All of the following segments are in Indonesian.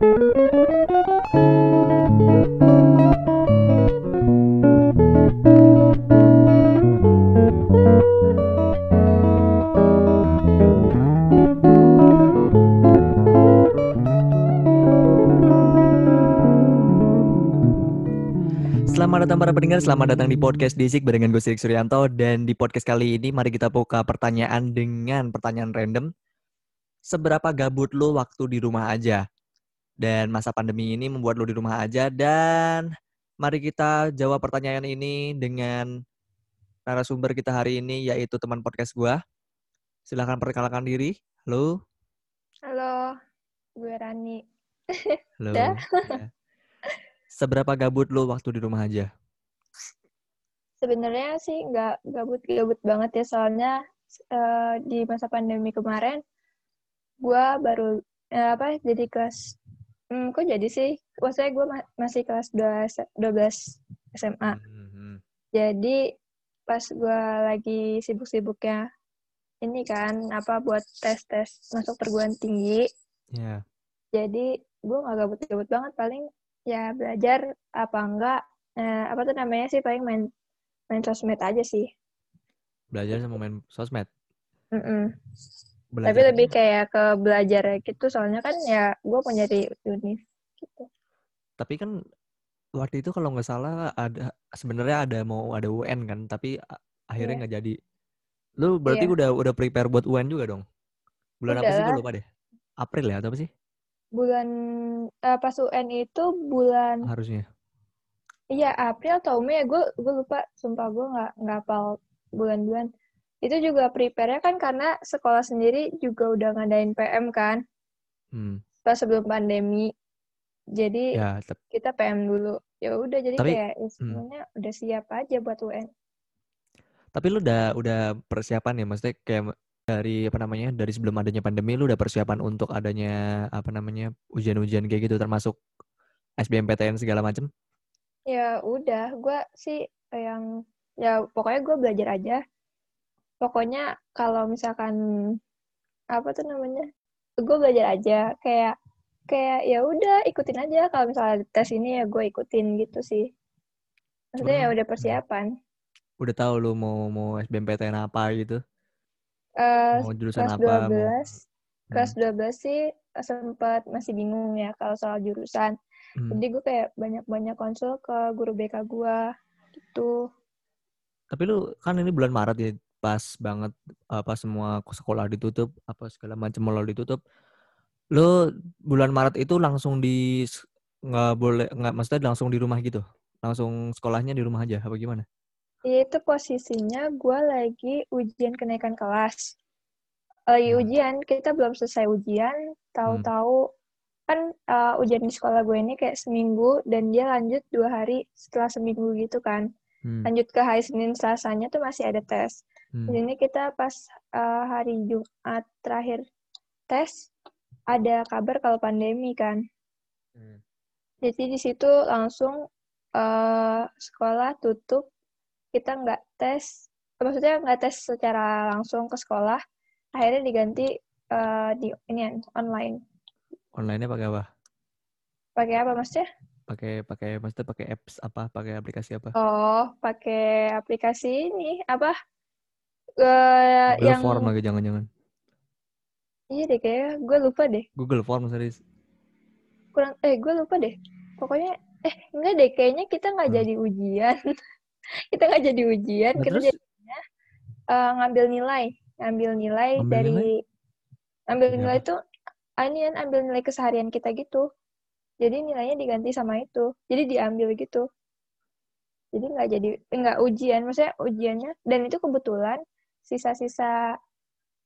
Selamat datang para pendengar, selamat datang di podcast Disik barengan gue Sirik Suryanto dan di podcast kali ini mari kita buka pertanyaan dengan pertanyaan random. Seberapa gabut lo waktu di rumah aja? Dan masa pandemi ini membuat lo di rumah aja dan mari kita jawab pertanyaan ini dengan narasumber kita hari ini yaitu teman podcast gue. Silahkan perkenalkan diri. Halo. Halo, gue Rani. Halo. Ya. Seberapa gabut lo waktu di rumah aja? Sebenarnya sih nggak gabut-gabut banget ya, soalnya eh, di masa pandemi kemarin, gue baru eh, apa jadi kelas, hmm, kok jadi sih? Maksudnya gue ma- masih kelas 2, S- 12 SMA. Mhm. Jadi pas gue lagi sibuk-sibuknya ini kan apa buat tes-tes masuk perguruan tinggi, Ya. jadi gue nggak gabut-gabut banget paling ya belajar apa enggak eh, apa tuh namanya sih paling main main sosmed aja sih Belajar sama main sosmed. Mm-mm. Belajar tapi lebih kayak ke belajar gitu soalnya kan ya gue punya di univ gitu Tapi kan waktu itu kalau nggak salah ada sebenarnya ada mau ada UN kan, tapi akhirnya Iya. nggak jadi. Lu berarti Iya. udah udah prepare buat UN juga dong? Bulan apa sih gue Udah. lupa deh. April ya atau apa sih bulan eh, pas UN itu bulan harusnya? iya April atau Mei gue gue lupa sumpah gue nggak nggak hafal bulan-bulan itu juga prepare-nya kan karena sekolah sendiri juga udah ngadain PM kan Hmm. pas sebelum pandemi jadi Ya, tep- kita PM dulu. Ya udah jadi Tapi- kayak ya sebenarnya udah siap aja buat UN. tapi lu udah udah persiapan ya maksudnya kayak dari apa namanya dari sebelum adanya pandemi lu udah persiapan untuk adanya apa namanya ujian-ujian kayak gitu termasuk SBMPTN segala macem? Ya udah, gua sih yang ya pokoknya gue belajar aja. Pokoknya kalau misalkan apa tuh namanya, gue belajar aja. Kayak kayak ya udah ikutin aja. Kalau misalnya tes ini ya gue ikutin gitu sih. Maksudnya ya Cuman, udah hmm. persiapan. Udah tahu lu mau mau SBMPTN apa gitu? Eh Mau jurusan kelas apa? Mau 12 kelas Hmm. 12 sih sempat masih bingung ya kalau soal jurusan. Hmm. Jadi gue kayak banyak-banyak konsul ke guru BK gue gitu. Tapi lu kan ini bulan Maret ya, pas banget apa semua sekolah ditutup, apa segala macam mall ditutup. Lu bulan Maret itu langsung di nggak boleh nggak maksudnya langsung di rumah gitu, langsung sekolahnya di rumah aja, apa gimana? Itu posisinya gue lagi ujian kenaikan kelas. Lagi Hmm. ujian, kita belum selesai ujian, tahu-tahu kan uh, ujian di sekolah gue ini kayak seminggu dan dia lanjut dua hari setelah seminggu gitu kan. Hmm. Lanjut ke hari Senin Selasanya tuh masih ada tes. Hmm. Jadi kita pas uh, hari Jumat terakhir tes ada kabar kalau pandemi kan. Hmm. Jadi di situ langsung eh, sekolah tutup, kita nggak tes, maksudnya nggak tes secara langsung ke sekolah, akhirnya diganti eh, di ini online. Online-nya pakai apa? Pakai apa maksudnya? Pakai pakai maksudnya pakai apps apa? Pakai aplikasi apa? Oh, pakai aplikasi ini apa? Eh, Google yang Form lagi jangan-jangan. iya deh kayaknya gue lupa deh. Google Form serius. Kurang eh gue lupa deh. Pokoknya eh enggak deh kayaknya kita nggak Hmm. jadi ujian. kita nggak jadi ujian, Nah, kita terus? jadinya eh, ngambil nilai, ngambil nilai Ngambil dari nilai? ngambil Dari nilai itu ini kan ambil nilai keseharian kita gitu. Jadi nilainya diganti sama itu. Jadi diambil gitu. Jadi nggak jadi nggak ujian, maksudnya ujiannya dan itu kebetulan sisa-sisa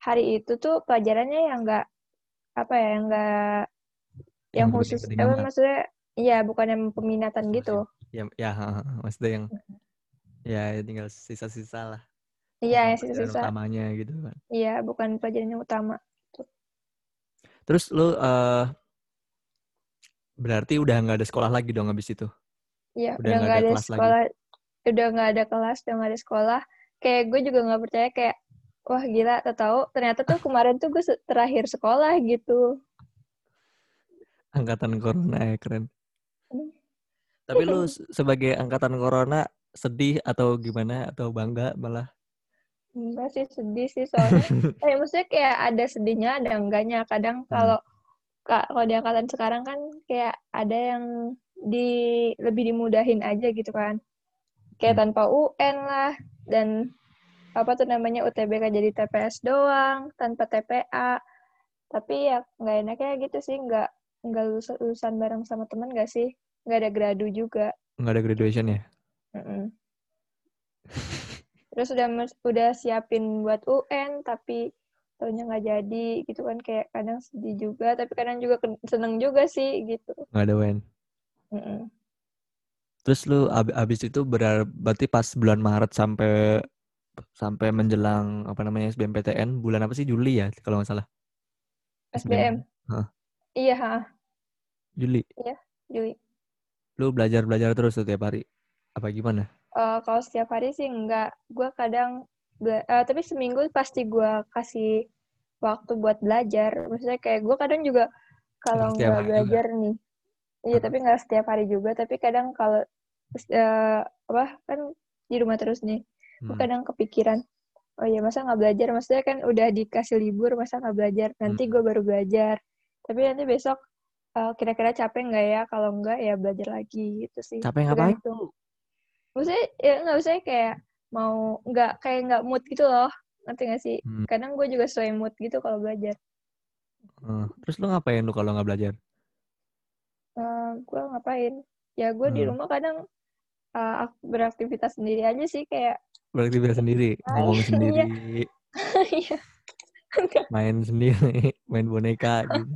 hari itu tuh pelajarannya yang nggak apa ya, yang nggak yang Yang khusus apa amat. maksudnya iya bukan yang peminatan gitu. Ya, ya, maksudnya yang ya tinggal sisa-sisa lah. Iya, yang sisa-sisa. utamanya gitu kan. Iya, bukan pelajaran yang utama. Terus lu eh berarti udah nggak ada sekolah lagi dong habis itu? Iya, Udah nggak ada ada kelas lagi? sekolah, udah nggak ada kelas, udah nggak ada sekolah. Kayak gue juga nggak percaya kayak, wah gila, tahu ternyata tuh kemarin tuh gue terakhir sekolah gitu. Angkatan corona ya keren. Hmm. Tapi lu se- sebagai angkatan corona sedih atau gimana atau bangga malah? Enggak sih sedih sih soalnya. eh maksudnya kayak ada sedihnya, ada enggaknya. Kadang kalau ka- kalau di angkatan sekarang kan kayak ada yang di lebih dimudahin aja gitu kan. Kayak tanpa UN lah dan apa tuh namanya UTBK jadi TPS doang, tanpa TPA. Tapi ya nggak enaknya gitu sih, nggak nggak lulus lulusan bareng sama temen nggak sih? Nggak ada gradu juga. Nggak ada graduation ya? Mm-mm. Terus udah udah siapin buat UN tapi taunya nggak jadi gitu kan kayak kadang sedih juga tapi kadang juga seneng juga sih gitu. Nggak ada WN. Mm-mm. Terus lu ab- abis itu berar- berarti pas bulan Maret sampai sampai menjelang apa namanya SBMPTN bulan apa sih Juli ya kalau nggak salah SBM. Hah. Iya, ha, Juli Juli. lu belajar belajar terus tuh tiap hari apa gimana Eh, kalau setiap hari sih enggak. Gue kadang eh, tapi seminggu pasti gue kasih waktu buat belajar. Maksudnya kayak gue kadang juga kalau Nggak setiap hari juga. belajar nih, iya tapi nggak setiap hari juga. Tapi kadang kalau eh, apa kan di rumah terus nih, Hmm. kadang kepikiran. Oh iya masa nggak belajar? Maksudnya kan udah dikasih libur, masa nggak belajar? Nanti Hmm. gue baru belajar. Tapi nanti besok eh, kira-kira capek nggak ya? Kalau nggak ya belajar lagi gitu sih. capek ngapain maksudnya ya nggak usah kayak mau nggak kayak nggak mood gitu loh ngerti nggak sih Hmm. kadang gue juga sesuai mood gitu kalau belajar Eh, terus lu ngapain lu kalau nggak belajar Eh gue ngapain ya gue di Hmm. rumah kadang ak- beraktivitas sendiri aja sih kayak beraktivitas sendiri ngomong iya. sendiri. Iya. Enggak, main sendiri main boneka gitu.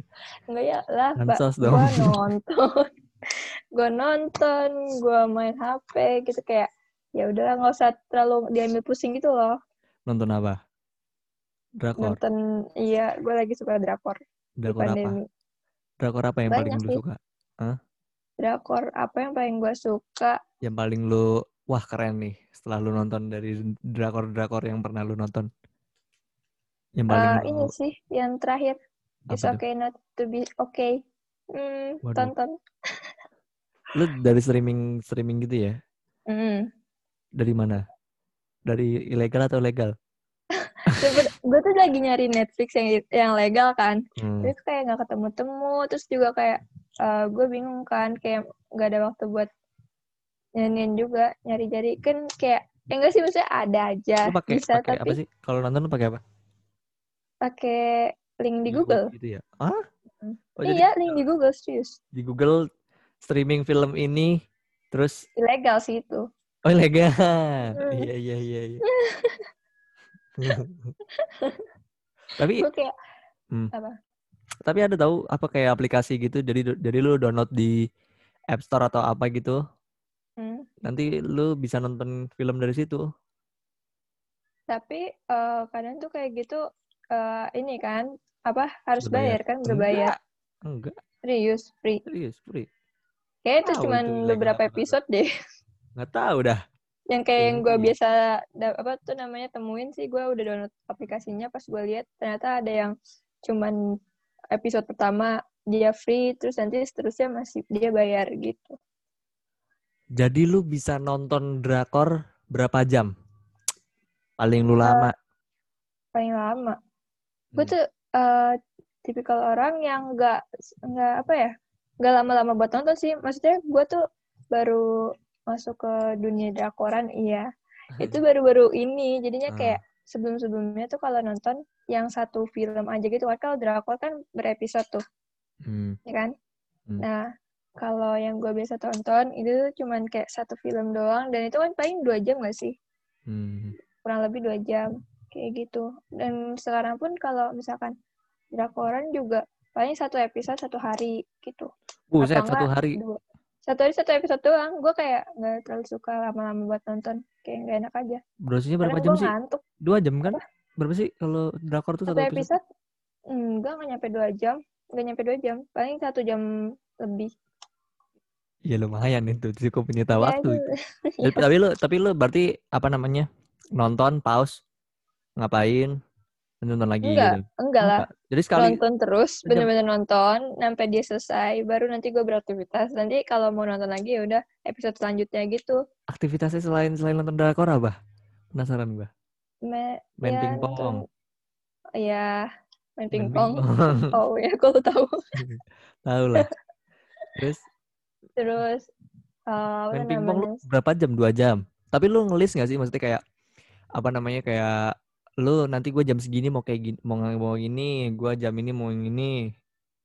Enggak ya lah Ansos gue nonton. Gue nonton gue main hp gitu kayak ya udahlah nggak usah terlalu diambil pusing gitu loh. Nonton apa? Drakor? Nonton iya gue lagi suka drakor. Drakor apa? Drakor apa yang paling Banyak lu sih. suka? Drakor apa yang paling gue suka yang paling lu wah keren nih setelah lu nonton dari drakor drakor yang pernah lu nonton yang paling Eh, lu ini sih yang terakhir It's apa tuh? okay not to be okay. Hmm, Waduh. tonton. lu dari streaming streaming gitu ya Hmm. dari mana dari ilegal atau legal gue tuh lagi nyari Netflix yang yang legal kan. Hmm. Terus kayak nggak ketemu-temu. Terus juga kayak gue bingung kan kayak nggak ada waktu buat nyanyiin juga nyari-nyari kan kayak ya enggak sih maksudnya ada aja lu pakai bisa apa tapi sih kalau nonton lu pakai apa pakai link di Google. gitu ya ah oh, jadi iya, link di Google serius. di Google streaming film ini terus Ilegal sih itu. oh ilegal Hmm. iya iya iya iya tapi kayak Hmm. apa? tapi ada tahu apa kayak aplikasi gitu jadi jadi lu download di App Store atau apa gitu Hmm. nanti lu bisa nonton film dari situ Tapi eh, kadang tuh kayak gitu eh, ini kan apa harus Berbayar. bayar kan berbayar. enggak Serius free. serius free Kayak itu ilegal beberapa apa episode deh. nggak tahu dah Yang kayak yang gue biasa apa tuh namanya temuin sih gue udah download aplikasinya pas gue lihat ternyata ada yang cuman episode pertama dia free terus nanti seterusnya masih dia bayar gitu. Jadi lu bisa nonton drakor berapa jam paling lu Eh, lama Paling lama. Gue Hmm. tuh eh, tipikal orang yang nggak nggak apa ya nggak lama-lama buat nonton sih. Maksudnya gue tuh baru masuk ke dunia drakoran iya. Itu baru-baru ini jadinya Ah. kayak sebelum-sebelumnya tuh kalau nonton yang satu film aja gitu kan kalau drakor kan berepisode tuh, Hmm. ya kan? Hmm. Nah, kalau yang gue biasa tonton itu tuh cuman kayak satu film doang dan itu kan paling dua jam gak sih? Hmm. kurang lebih dua jam kayak gitu dan sekarang pun kalau misalkan drakoran juga paling satu episode satu hari gitu Buset, satu hari. dua. satu hari satu episode doang gue kayak nggak terlalu suka lama-lama buat nonton kayak nggak enak aja Durasinya berapa kadang jam sih? ngantuk Dua jam kan? Berapa sih kalau drakor tuh satu satu episode? episode enggak nggak nyampe dua jam nggak nyampe dua jam paling satu jam lebih Ya lumayan itu cukup menyita Ya, waktu. itu- Tapi, tapi lu tapi lu berarti apa namanya? Nonton, pause, ngapain? Nonton lagi Enggak, gitu. enggak lah. Jadi sekali Nonton terus, sejam. bener-bener nonton sampai dia selesai, baru nanti gue beraktivitas. Nanti kalau mau nonton lagi ya udah episode selanjutnya gitu. aktivitasnya selain selain nonton drakor apa? Penasaran gua. Me, Main ya, pingpong. Iya, main pingpong. Oh ya, aku tahu. Tahu lah. Terus Terus apa main pingpong lu berapa jam? Dua jam. Tapi lu ngelis gak sih? Maksudnya kayak apa namanya kayak lu nanti gue jam segini mau kayak gini, mau mau ini, gue jam ini mau yang ini.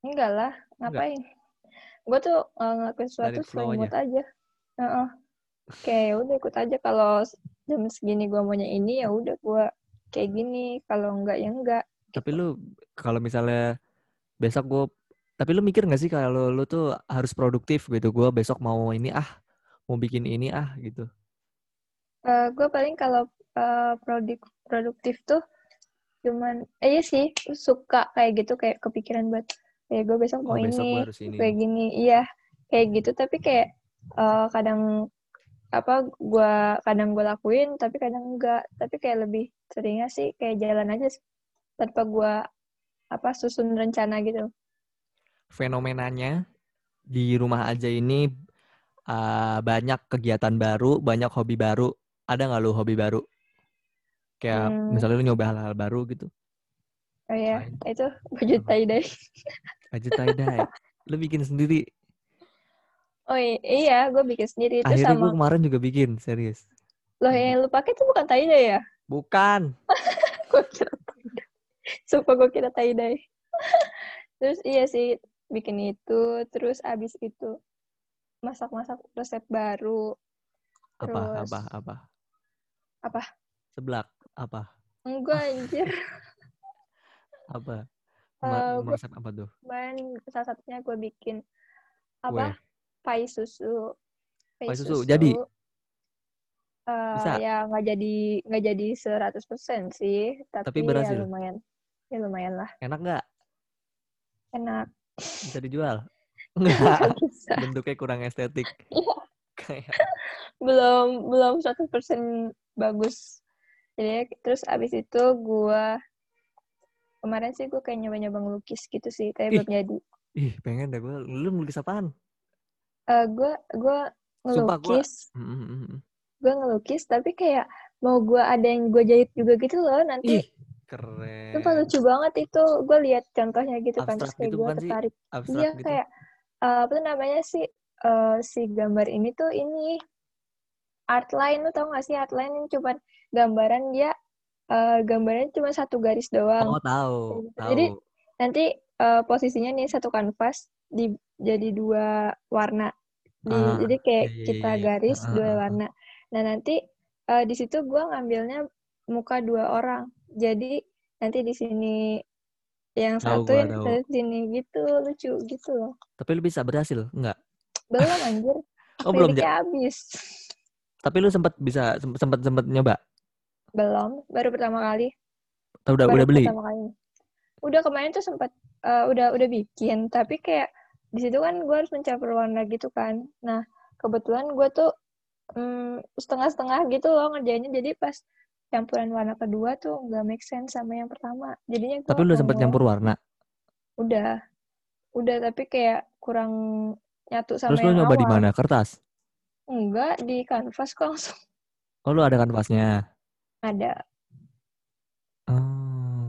Enggak lah, ngapain? Gue tuh eh, ngelakuin sesuatu sesuai mood aja. Heeh. Kayak ya udah ikut aja kalau jam segini gue maunya ini ya udah gue kayak gini. Kalau enggak ya enggak. Tapi lu kalau misalnya besok gue, tapi lu mikir gak sih kalau lu tuh harus produktif gitu? Gue besok mau ini ah, mau bikin ini ah gitu. Eh gue paling kalau eh, produk produktif tuh cuman eh iya sih suka kayak gitu kayak kepikiran buat kayak gue besok mau Oh besok gue ini harus ini. kayak gini iya kayak gitu tapi kayak eh, kadang apa gua kadang gue lakuin tapi kadang enggak tapi kayak lebih seringnya sih kayak jalan aja sih, tanpa gua apa susun rencana gitu Fenomenanya di rumah aja ini uh, banyak kegiatan baru, banyak hobi baru. Ada nggak lu hobi baru? Kayak Hmm. misalnya lu nyoba hal-hal baru gitu. oh ya Main. itu baju Apa? tie dye Baju tie dye. lu bikin sendiri. oh iya gue bikin sendiri itu Akhirnya gue sama kemarin juga bikin, serius. loh yang lu pakai tuh bukan tie dye ya Bukan. gue kira tie dye sumpah gue kira tie dye terus iya sih bikin itu terus abis itu masak-masak resep baru Apa, Terus- apa, apa? Apa? Seblak. Apa? enggak anjir Apa? Eh, Ma- gua- Masak apa tuh? kemarin salah satunya gue bikin apa pai susu Pai susu, jadi? Eh, Bisa? ya nggak jadi nggak jadi 100% sih tapi, Tapi berhasil? ya lumayan ya lumayan lah Enak nggak? enak Bisa dijual? Enggak. Bisa Bentuknya kurang estetik. Iya. Kayak belum belum 100% bagus jadi terus abis itu gue kemarin sih gue kayak nyoba-nyoba ngelukis gitu sih tapi Ih. belum jadi Ih, pengen deh gue. Lu nulis apaan? Eh gue gue Sumpah, gua- ngelukis mm. gue ngelukis tapi kayak mau gue ada yang gue jahit juga gitu loh nanti Ih, keren. Sumpah lucu banget itu. Gue lihat contohnya gitu kan terus Abstrak kayak gitu gue tertarik. Iya gitu. kayak eh, apa tuh namanya sih eh, si gambar ini tuh ini artline lu tau gak sih artline ini cuma gambaran dia eh, gambarnya cuma satu garis doang. Oh, tahu, tahu. Jadi nanti posisinya nih satu kanvas di jadi dua warna. Di, Ah, jadi kayak iya, iya, kita iya, garis Ah, dua ah, ah. warna. Nah nanti eh, di situ gue ngambilnya muka dua orang. Jadi nanti di sini yang Tahu satu yang di sini gitu lucu gitu loh. Tapi lu bisa berhasil? Enggak. Belum anjir. Oh, belum, habis. Tapi lu sempat bisa sempat sempat nyoba? Belum, baru pertama kali. Udah baru udah beli? pertama kali. Udah kemarin tuh sempat eh, udah udah bikin, tapi kayak di situ kan gue harus mencampur warna gitu kan. Nah, kebetulan gue tuh mm, setengah-setengah gitu loh ngerjainnya. Jadi pas campuran warna kedua tuh nggak make sense sama yang pertama. Jadinya Tapi lu sempat nyampur warna. Udah, udah tapi kayak kurang nyatu sama Terus lu yang nyoba di mana? Kertas. Enggak, di kanvas kok langsung Oh, lu ada kanvasnya. ada. Oh.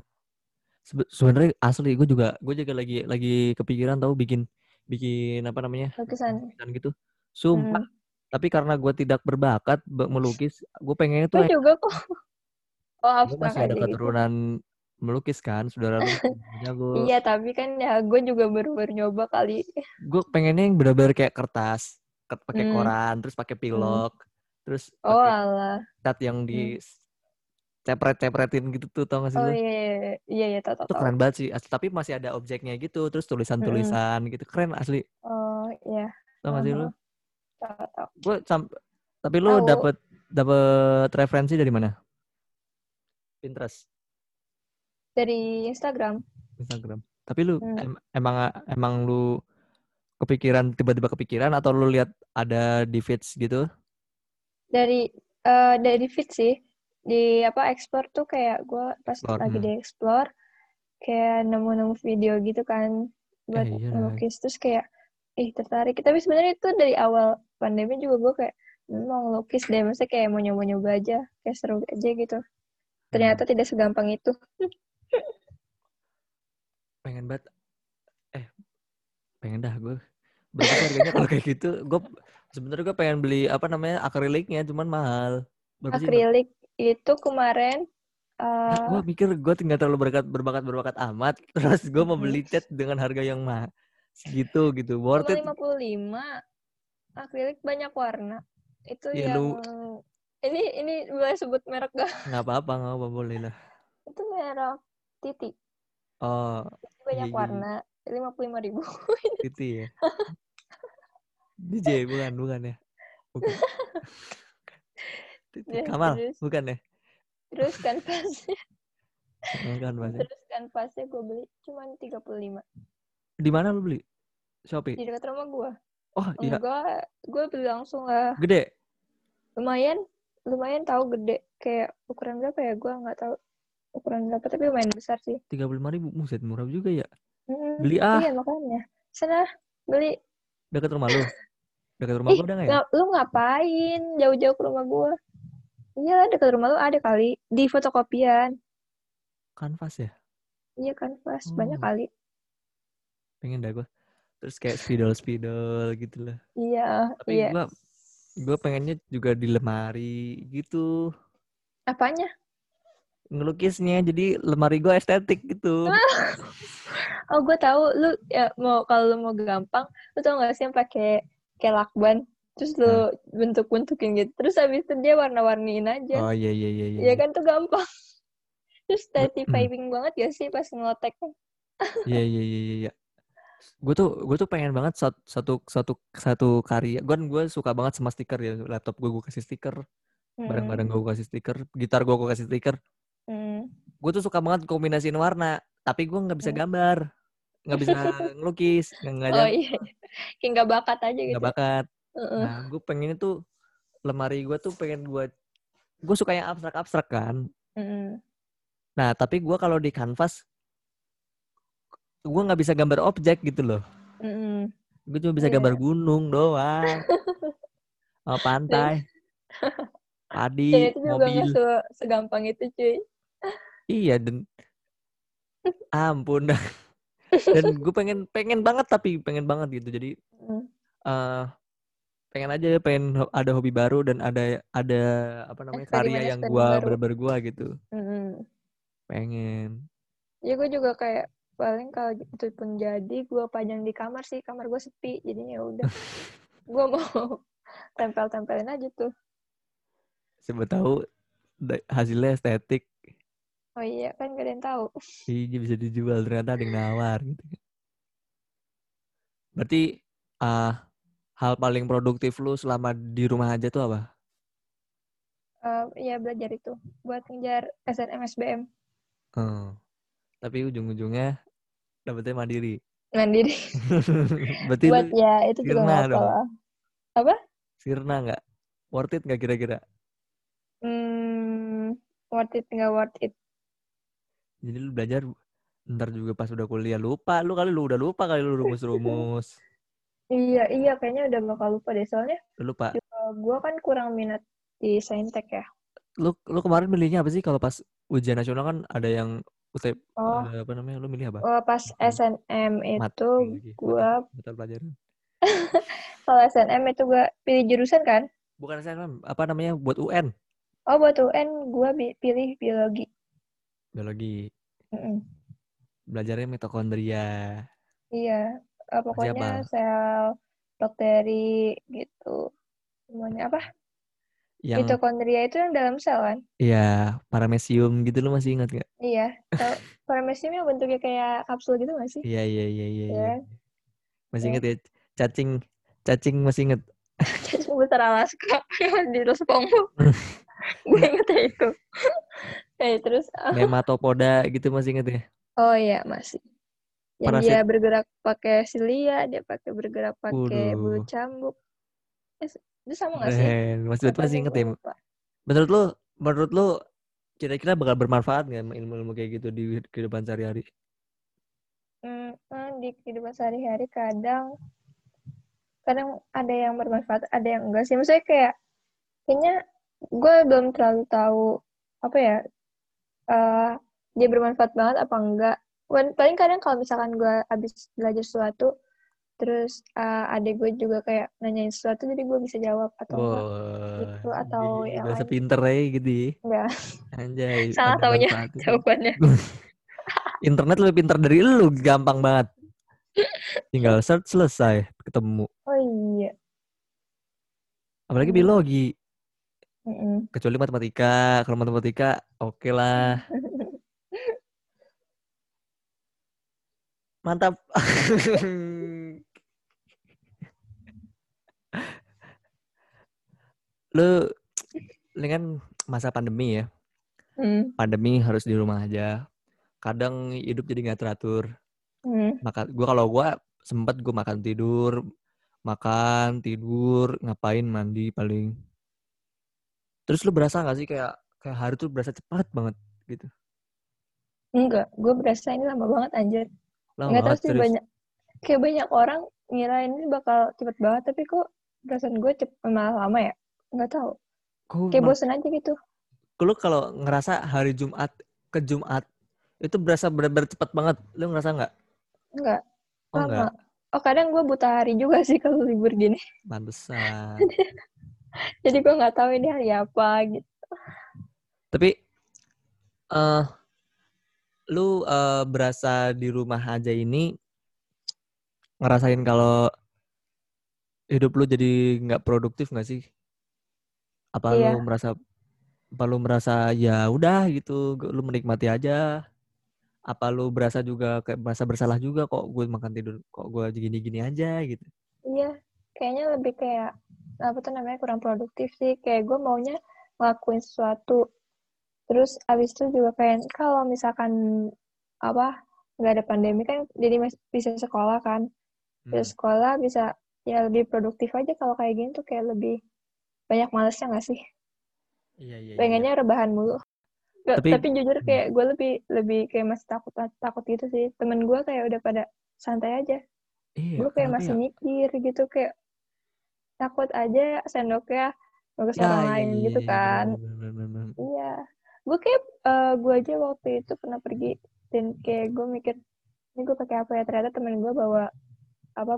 Sebe- Sebenarnya asli gue juga gue juga lagi lagi kepikiran tahu bikin bikin apa namanya? Lukisan. lukisan gitu. Sumpah. Hmm. Tapi karena gue tidak berbakat be- melukis, gue pengennya tuh Gue juga kok. Oh, abstrak masih ada gitu. keturunan melukis kan, saudara lu jago. Iya, tapi kan ya gue juga baru-baru nyoba kali. Gue pengennya yang benar-benar kayak kertas, pakai Hmm. koran, terus pakai pilok, terus Oh, alah. cat yang di cepret-cepretin gitu tuh tau gak sih Oh lu? iya, iya, iya, iya, tahu, tahu, Itu tahu. keren banget sih, asli. tapi masih ada objeknya gitu, terus tulisan-tulisan gitu, keren asli. Oh, iya. Tau gak sih lu? Aha. Tahu, tahu. Gue tapi lu dapet dapet referensi dari mana? Pinterest, Dari Instagram. Instagram. Tapi lu Hmm. em- emang emang lu kepikiran tiba-tiba kepikiran atau lu lihat ada di feeds gitu? Dari eh dari feed sih. di apa explore tuh kayak gue pas Explore, lagi hmm. di explore kayak nemu-nemu video gitu kan buat Eh, iya. ngelukis terus kayak ih tertarik tapi sebenarnya itu dari awal pandemi juga gue kayak "Hmm, mau ngelukis deh maksudnya kayak mau nyoba-nyoba aja kayak seru aja gitu ternyata Hmm. tidak segampang itu. Pengen banget. Eh pengen dah gue berapa sih harganya kalau kayak gitu gue sebenarnya gue pengen beli apa namanya akriliknya cuman mahal. Berapa sih akrilik itu kemarin Nah, eh gue mikir gue tinggal terlalu berbakat berbakat berbakat amat terus gue mau beli cat dengan harga yang mah segitu gitu. Worth it. 55 akrilik banyak warna. Itu Ya, yang lu- ini ini boleh sebut merek gak? Nggak apa-apa nggak apa boleh lah. Itu merek Titi. Oh banyak iya, iya. warna lima puluh lima ribu. Itu ya? DJ bukan bukan ya? Bukan Titi. Ya, Kamal terus. bukan ya? Terus kanvasnya bahasa terus kanvasnya gue beli cuma tiga puluh lima. Di mana lu beli? Shopee? Di dekat rumah gue oh iya. Enggak gue beli langsung lah. Gede? Lumayan lumayan tahu gede. Kayak ukuran berapa ya? Gue nggak tahu ukuran berapa tapi lumayan besar sih. Tiga puluh lima ribu muset murah juga ya. Mm, Beli ah. iya makanya. Sana beli. Dekat rumah lu? Dekat rumah gua udah nggak ya? lu ngapain? Jauh-jauh ke rumah gue iya dekat rumah lu ada kali. Di fotokopian. Kanvas ya? Iya kanvas. Banyak Oh. kali. Pengen dah gua. Terus kayak spidol spidol gitu lah. Iya tapi iya. gua gua pengennya juga di lemari gitu apanya ngelukisnya jadi lemari gua estetik gitu Oh, gue tahu lu ya mau kalau lu mau gampang, lu tau gak sih yang pakai kayak lakban, terus lu bentuk-bentukin gitu. Terus habis itu dia warna-warniin aja. oh iya iya iya iya Ya kan tuh gampang. Terus steady Mm. vibing banget gak sih pas ngelotek? iya iya iya iya iya gue tuh gue tuh pengen banget satu satu satu satu karya gue gue suka banget sama stiker ya laptop gue gue kasih stiker barang-barang gue kasih stiker gitar gue gue kasih stiker Hmm. gue tuh suka banget kombinasiin warna tapi gue nggak bisa Hmm. gambar nggak bisa ngelukis nggak nggak Oh ada- iya. Kayak gak bakat aja gitu. nggak bakat nah gue pengen itu lemari gue tuh pengen gue gue suka yang abstrak abstrak kan Mm-mm. nah tapi gue kalau di kanvas gue nggak bisa gambar objek gitu loh Mm-mm. gue cuma bisa Iya. gambar gunung doang sama pantai padi Dan itu juga mobil se- segampang itu cuy. iya dan ampun dah dan gue pengen pengen banget tapi pengen banget gitu jadi Mm. eh pengen aja pengen ho- ada hobi baru dan ada ada apa namanya karya yang baru. bener-bener gua gitu Mm-mm. pengen Ya gue juga kayak paling kalau itu pun jadi gue pajang di kamar sih. Kamar gue sepi jadinya ya udah. Gue mau tempel-tempelin aja tuh. Siapa tahu hasilnya estetik. Oh iya kan gak ada yang tahu. Iya bisa dijual. Ternyata ada yang nawar gitu berarti ah hal paling produktif lu selama di rumah aja tuh apa? Eh, ya belajar itu. Buat ngejar SNMSBM Hmm. tapi ujung-ujungnya dapetnya mandiri. Mandiri. Berarti buat ya itu juga nggak dong. apa? Sirna nggak? Worth it nggak kira-kira? Hmm, worth it nggak worth it. Jadi lu belajar ntar juga pas udah kuliah lupa. Lu kali lu udah lupa kali lu rumus-rumus. Iya iya kayaknya udah bakal lupa deh. Soalnya Lu lupa? gue kan kurang minat di saintek ya. Lu lu kemarin milihnya apa sih? Kalau pas ujian nasional kan ada yang UT oh. ada apa namanya lu milih apa? Oh, pas SNM itu gue mata pelajaran. Kalau SNM itu gue pilih jurusan kan? Bukan SNM apa namanya buat UN Oh, buat UN gue pilih biologi. biologi. Mm-mm. belajarnya mitokondria. Iya, eh, pokoknya sel, bakteri gitu. Semuanya apa? Yang Mitokondria itu yang dalam sel kan? ya paramecium gitu lu masih ingat gak Iya. Paramecium yang bentuknya kayak kapsul gitu gak sih? iya iya iya iya Iya. iya. masih Iya. inget ya cacing cacing masih inget Cacing besar Alaska yang di SpongeBob. gue ingetnya itu. Eh, terus, ah, nematopoda gitu masih inget ya oh iya masih. Yang Parasit. dia bergerak pakai silia, dia pakai bergerak pakai bulu cambuk. Itu sama gak sih? Masih Apa masih sih? inget ya menurut lu menurut lu kira-kira bakal bermanfaat nggak ilmu-ilmu kayak gitu di kehidupan sehari-hari? Hmm, di kehidupan sehari-hari kadang kadang ada yang bermanfaat, ada yang enggak sih. Maksudnya kayak kayaknya gue belum terlalu tahu apa ya uh, dia bermanfaat banget apa enggak. Paling kadang kalau misalkan gue habis belajar sesuatu, terus uh, adik gue juga kayak nanyain sesuatu jadi gue bisa jawab atau Wow, enggak gitu atau yang udah lain sepinter ya gitu ya. enggak Anjay. salah taunya jawabannya Internet lebih pinter dari lu, gampang banget. Tinggal search selesai, ketemu. oh iya Apalagi Hmm. biologi, Mm-mm. kecuali matematika. Kalau matematika, oke lah. Mantap. Lu, ini kan masa pandemi ya. Hmm, Pandemi harus di rumah aja. Kadang hidup jadi nggak teratur. hmm. makan gua kalau gua sempet gua makan tidur makan tidur ngapain mandi paling terus lu berasa gak sih kayak kayak hari tuh berasa cepat banget gitu enggak gue berasa ini lama banget anjir lama nggak tahu sih serius banyak kayak banyak orang ngira ini bakal cepet banget tapi kok perasaan gue cepet malah lama ya nggak tahu. Gua kayak bosen aja gitu. Lu kalau ngerasa hari Jumat ke Jumat itu berasa benar-benar cepat banget. Lu ngerasa nggak? Enggak oh lama. enggak oh kadang gue buta hari juga sih kalau libur gini. Pantesan. Jadi gue nggak tahu ini hari apa gitu. Tapi eh lu eh, berasa di rumah aja ini ngerasain kalau hidup lu jadi nggak produktif nggak sih? Apa Iya. lu merasa apa lu merasa ya udah gitu, lu menikmati aja? Apa lu berasa juga kayak merasa bersalah juga kok gue makan tidur kok gue gini-gini aja gitu? Iya, kayaknya lebih kayak apa tuh namanya kurang produktif sih. Kayak gue maunya ngelakuin sesuatu. Terus abis itu juga kayak kalau misalkan apa nggak ada pandemi kan jadi mas- bisa sekolah kan. Hmm. Bisa sekolah bisa ya lebih produktif aja kalau kayak gini tuh kayak lebih banyak malesnya nggak sih? Iya iya. iya. Pengennya rebahan mulu. Nggak, Tapi- tapi, jujur Hmm. kayak gue lebih lebih kayak masih takut takut gitu sih. Temen gue kayak udah pada santai aja. Iya, gue kayak masih ya? mikir gitu kayak takut aja sendoknya bagus Ya, orang iya, lain iya, gitu iya, kan bener, bener, bener, bener. iya gue kayak eh, gue aja waktu itu pernah pergi dan kayak gue mikir ini gue pakai apa ya ternyata temen gue bawa apa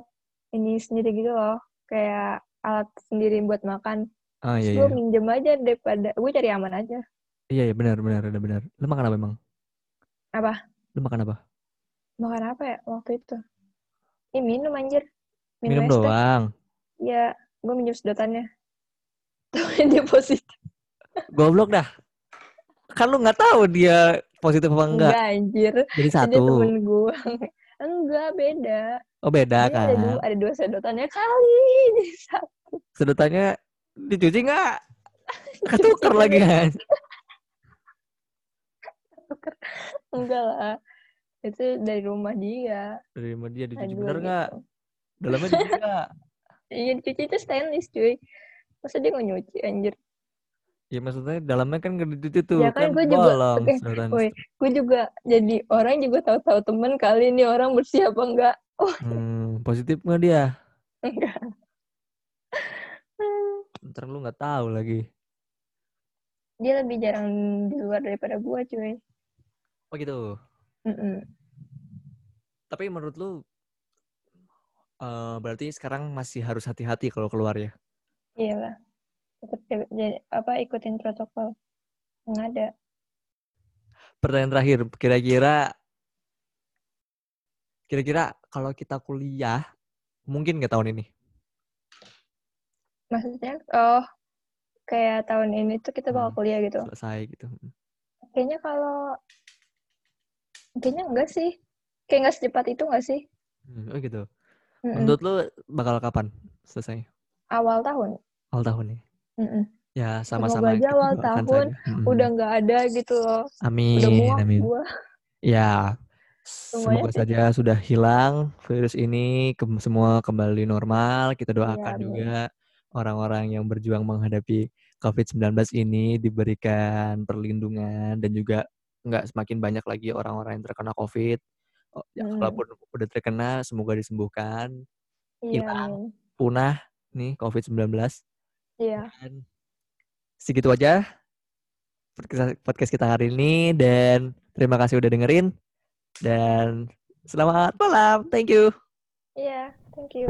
ini sendiri gitu loh kayak alat sendiri buat makan Ah iya gue iya. minjem aja daripada gue cari aman aja Iya iya benar benar benar benar. Lu makan apa emang? Apa? Lu makan apa? makan apa ya waktu itu ini minum anjir Minum teh. doang. ya gue minjem sedotannya tuh dia positif Goblok dah. Kan lu nggak tahu dia positif apa enggak. enggak anjir Jadi satu. dia temen gue enggak beda Oh beda Dia kan. ada dua ada dua sedotannya kali ini satu Sedotannya dicuci nggak? Ketuker lagi kan. enggak lah itu dari rumah dia Dari rumah dia dicuci Aduh, bener nggak? gitu. Dalamnya dicuci nggak? iya dicuci itu stainless cuy masa dia nggak nyuci anjir Ya maksudnya dalamnya kan nggak dicuci tuh. Ya kan, gua juga- bolong oke, sedotan. woi. gue juga jadi orang juga tahu-tahu temen kali ini orang bersih apa enggak Hmm, positif nggak dia? enggak Ntar lu nggak tahu lagi. dia lebih jarang di luar daripada gue cuy Oh gitu. Mm-mm. Tapi menurut lu eh, berarti sekarang masih harus hati-hati kalau keluar ya? iya lah apa ikutin protokol yang ada Pertanyaan terakhir, kira-kira kira-kira kalau kita kuliah mungkin nggak tahun ini? Maksudnya oh kayak tahun ini tuh kita bakal Hmm. kuliah gitu Selesai gitu. kayaknya kalau kayaknya enggak sih kayak nggak secepat itu enggak sih Hmm, Oh gitu. Mm-mm. Menurut lu bakal kapan selesai? awal tahun Awal tahun nih. Mm-mm. Ya Semoga sama-sama aja kita awal tahun udah nggak ada gitu loh Amin, udah muak amin. gua Ya, Semuanya semoga sih. saja sudah hilang virus ini, ke- semua kembali normal. Kita doakan Iya, amin. Orang-orang yang berjuang menghadapi COVID-19 ini diberikan perlindungan dan juga nggak semakin banyak lagi orang-orang yang terkena COVID. Oh, ya, Hmm. Walaupun udah terkena, semoga disembuhkan. Iya, Hilang, punah nih COVID-19. Iya. Dan segitu aja podcast podcast kita hari ini dan terima kasih udah dengerin dan selamat malam. Thank you. Iya, thank you.